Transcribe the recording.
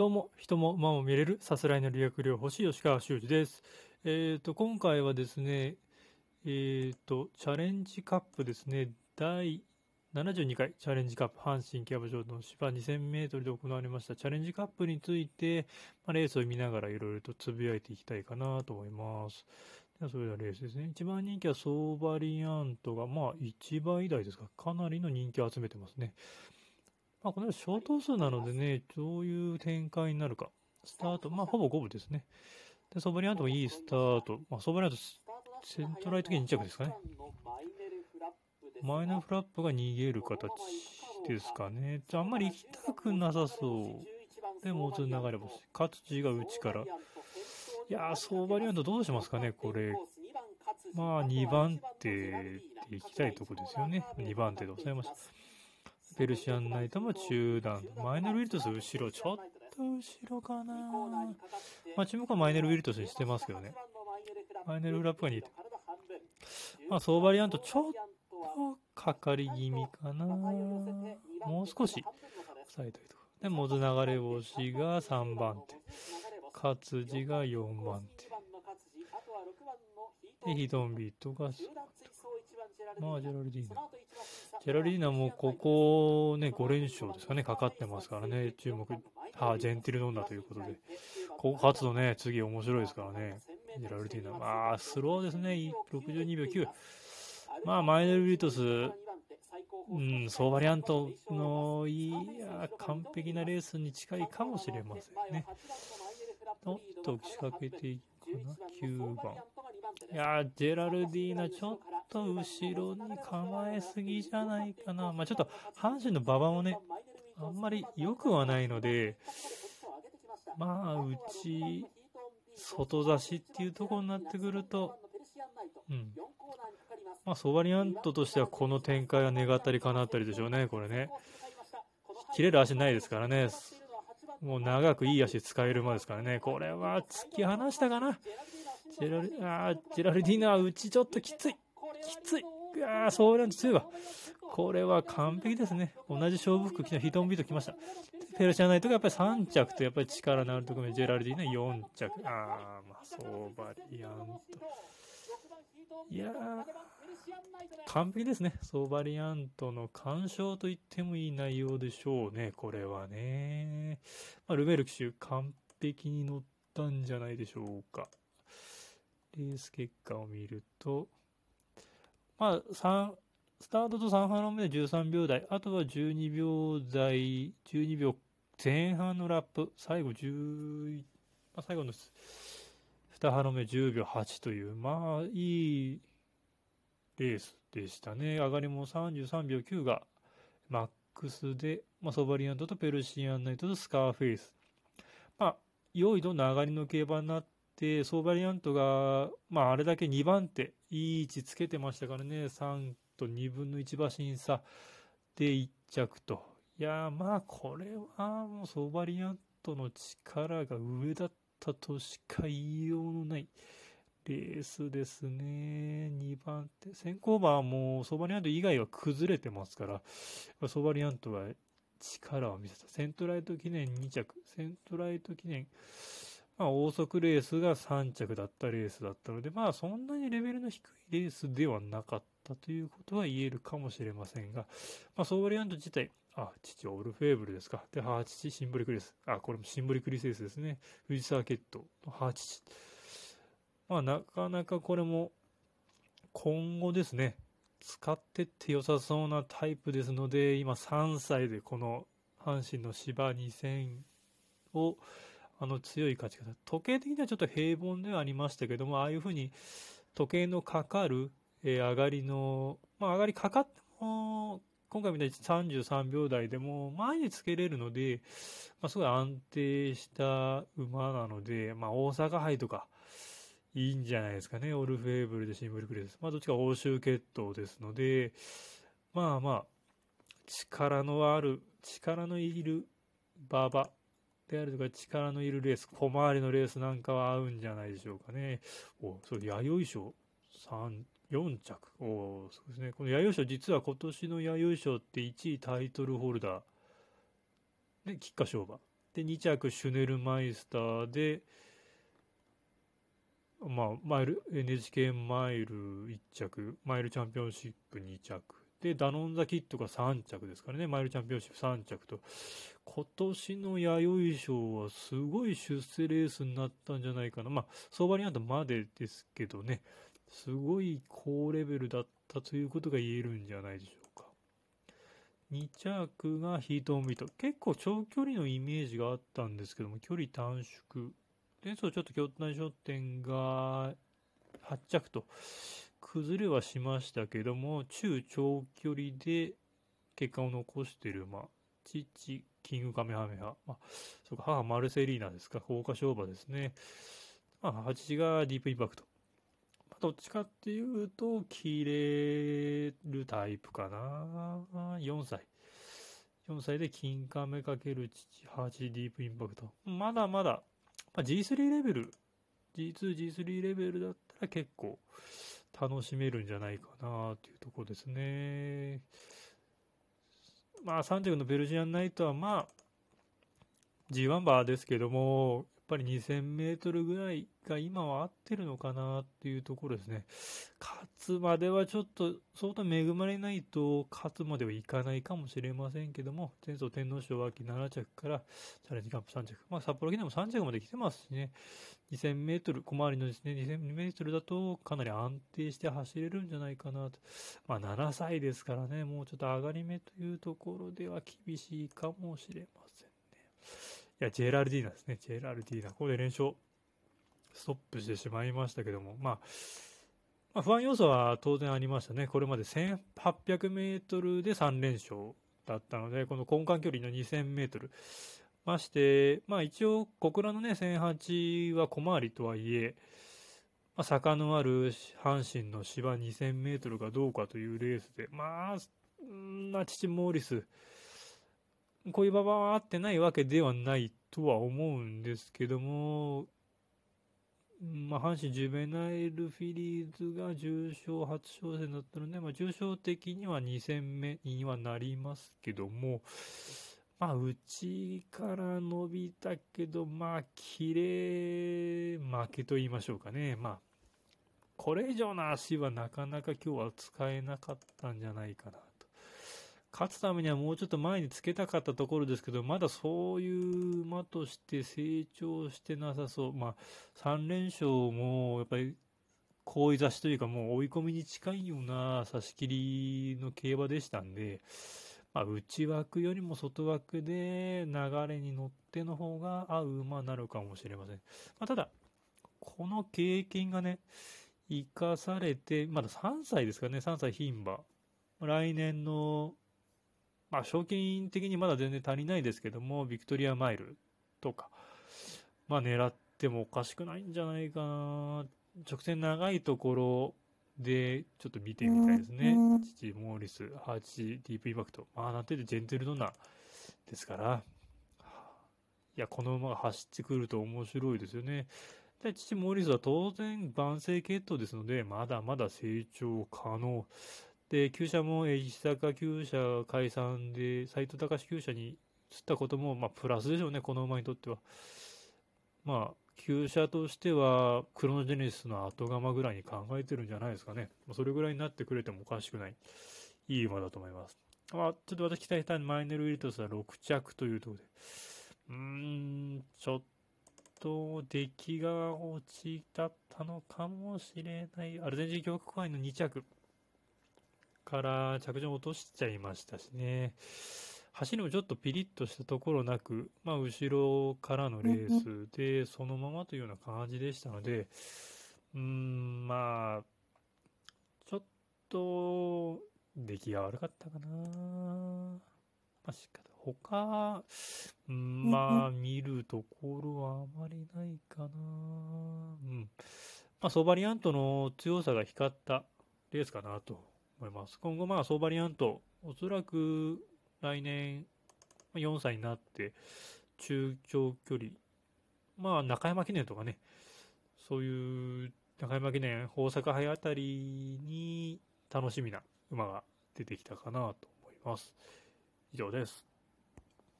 どうも、人も馬も見れるさすらいの理学療法士吉川修司です。えっ、と、今回はですね、えっ、と、チャレンジカップですね、第72回チャレンジカップ阪神競馬場の芝2000メートルで行われましたチャレンジカップについて、まあ、レースを見ながらいろいろとつぶやいていきたいかなと思います。ではそれではレースですね。一番人気はソーバリアントが、まあ1倍台ですか。かなりの人気を集めてますね。まあ、この小頭数なのでね、どういう展開になるか。スタート、まあ、ほぼ五分ですね。で、ソバリアントもいいスタート。まあ、ソバリアント、セントライト系2着ですかね。マイナーフラップが逃げる形ですかね。じゃああんまり行きたくなさそう。で、もうず流れ星。勝地が内から。いやー、ソーバリアントどうしますかね、これ。まあ、2番手で行きたいとこですよね。2番手で抑えました。ペルシアンナイトも中段。マイネル・ウィルトス後ろ、ちょっと後ろかな。まあ、注目はマイネル・ウィルトスにしてますけどね。マイネル・フラップが2て。まあ、ソーバリアントちょっとかかり気味かな。もう少し抑えたいところ。で、モズ流れ星が3番手。勝地が4番手。で、ヒドンビートがまあ、ジェラルディーナ。ジェラルディーナもここね、5連勝ですかね、かかってますからね、注目。はあ、ジェンティルノンダということで。ここ勝つとね、次面白いですからね。ジェラルディーナ。まあ、スローですね、62秒9。まあ、マイネル・リトス、うん、ソーバリアントのいや完璧なレースに近いかもしれませんね。おっと、仕掛けていくかな、9番。いやジェラルディーナ、ちょっと後ろに構えすぎじゃないかな。まあ、ちょっと、阪神の馬場もね、あんまり良くはないので、まあ、内、外差しっていうところになってくると、うん。まあ、ソバリアントとしてはこの展開は願ったりかなったりでしょうね、これね。切れる足ないですからね。もう長くいい足使える馬ですからね。これは突き放したかな。ジェラルあジェラルディーナはうちちょっときつい。きつい。ああ、ソーランド強いわ。これは完璧ですね。同じ勝負服着たヒトンビート来ました。ペルシャナイトがやっぱり3着とやっぱり力のあるところでジェラルディーナ4着。ああ、まあ、ソーバリアント。いやー、完璧ですね。ソーバリアントの干渉と言ってもいい内容でしょうね。これはね。まあ、ルベル騎手、完璧に乗ったんじゃないでしょうか。レース結果を見ると、まあ、3、スタートと3波の目で13秒台、あとは12秒台、12秒前半のラップ、最後10、まあ、最後の2波の目10秒8という、まあ、いいレースでしたね。上がりも33秒9がマックスで、まあ、ソバリアントとペルシアンナイトとスカーフェイス。まあ、良いどんな上がりの競馬になって、でソーバリアントが、まあ、あれだけ2番手、いい位置つけてましたからね、3と2分の1馬身差で1着と。いやまあ、これはもうソーバリアントの力が上だったとしか言いようのないレースですね。2番手。先行馬はもうソーバリアント以外は崩れてますから、ソーバリアントが力を見せた。セントライト記念2着。セントライト記念。まあ、王速レースが3着だったレースだったので、まあ、そんなにレベルの低いレースではなかったということは言えるかもしれませんが、まあ、ソーバリアント自体、あ、父はオルフェーブルですか。で、母父、シンボリクリス。あ、これもシンボリクリスレースですね。藤沢決闘の母父。まあ、なかなかこれも、今後ですね、使ってって良さそうなタイプですので、今3歳でこの阪神の芝2000を、あの強い勝ち方。時計的にはちょっと平凡ではありましたけども、ああいうふうに時計のかかる、えー、上がりの、まあ上がりかかっても、今回みたいに33秒台でも前につけれるので、まあ、すごい安定した馬なので、まあ大阪杯とか、いいんじゃないですかね。オルフェーブルでシンブルクレです。まあどっちか欧州決闘ですので、まあまあ、力のある、力のいる馬場であるとか力のいるレース、小回りのレースなんかは合うんじゃないでしょうかね。お、そう、弥生賞3、4着。おそうですね。この弥生賞、実は今年の弥生賞って1位タイトルホルダー。で、菊花賞馬。で、2着シュネルマイスターで、まあ、マイル、NHK マイル1着、マイルチャンピオンシップ2着、で、ダノンザキットが3着ですからね、マイルチャンピオンシップ3着と、今年の弥生賞はすごい出世レースになったんじゃないかな。まあ、相場にあったまでですけどね、すごい高レベルだったということが言えるんじゃないでしょうか。2着がヒートオンビート。結構長距離のイメージがあったんですけども、距離短縮。で、そう、ちょっと京都内商店が8着と崩れはしましたけども、中長距離で結果を残している、まあ、父、キングカメハメハ。まあ、そうか、母マルセリーナですか、豪華商売ですね。まあ、8がディープインパクト。まあ、どっちかっていうと、切れるタイプかな。4歳。4歳で金亀かける父、8ディープインパクト。まだまだ、まあ、G3 レベル、G2、G3 レベルだったら結構楽しめるんじゃないかなというところですね。まあ、3着のベルジアンナイトは、まあ、G1 バーですけども、ぱり2000メートルぐらいが今は合ってるのかなっていうところですね。勝つまではちょっと相当恵まれないと勝つまではいかないかもしれませんけども、前走天皇賞は秋7着からチャレンジカップ3着。まあ札幌記念も3着まで来てますしね、2000メートル、小回りのですね、2000メートルだとかなり安定して走れるんじゃないかなと。まあ7歳ですからね、もうちょっと上がり目というところでは厳しいかもしれませんね。いや、ジェラルディーナですね。ジェラルディーナ。ここで連勝、ストップしてしまいましたけども、まあ、まあ、不安要素は当然ありましたね。これまで1800メートルで3連勝だったので、この根幹距離の2000メートル。まして、まあ一応、小倉のね、1008は小回りとはいえ、まあ、坂のある阪神の芝2000メートルがどうかというレースで、まあ、んな父モーリス、こういう場は合ってないわけではないとは思うんですけども、まあ、阪神ジュベナイルフィリーズが重賞初挑戦だったので、まあ、重賞的には2戦目にはなりますけども、まあ、内から伸びたけど、まあ、綺麗負けと言いましょうかね。まあ、これ以上の足はなかなか今日は使えなかったんじゃないかな。勝つためにはもうちょっと前につけたかったところですけど、まだそういう馬として成長してなさそう。まあ、3連勝も、やっぱり、好意差しというか、もう追い込みに近いような差し切りの競馬でしたんで、まあ、内枠よりも外枠で流れに乗っての方が合う馬なるかもしれません。まあ、ただ、この経験がね、生かされて、まだ3歳ですかね、3歳牝馬。来年のまあ、賞金的にまだ全然足りないですけども、ビクトリアマイルとか、まあ、狙ってもおかしくないんじゃないかな。直線長いところで、ちょっと見てみたいですね。父、モーリス、ハーチ、ディープインパクト。まあ、なんていうジェンテルドナですから、いや、この馬が走ってくると面白いですよね。で、父、モーリスは当然、万世血統ですので、まだまだ成長可能。で、旧車も石坂旧車解散で、斎藤隆旧車に移ったことも、まあ、プラスでしょうね、この馬にとっては。まあ、旧車としては、クロノジェネシスの後釜ぐらいに考えてるんじゃないですかね。それぐらいになってくれてもおかしくない。いい馬だと思います。まあ、ちょっと私期待したマイネル・ウィルトスは6着というところで。うーん、ちょっと出来が落ちだったのかもしれない。アルゼンチン教国杯の2着。から着順落としちゃいましたしね。走りもちょっとピリッとしたところなく、まあ、後ろからのレースで、そのままというような感じでしたので、うーん、まあ、ちょっと、出来が悪かったかな。まあ、しか他、うん、まあ、見るところはあまりないかな。うん。まあ、ソバリアントの強さが光ったレースかなと思います。今後、まあ、総バリアント、おそらく来年4歳になって、中長距離、まあ、中山記念とかね、そういう中山記念、大阪杯あたりに楽しみな馬が出てきたかなと思います。以上です。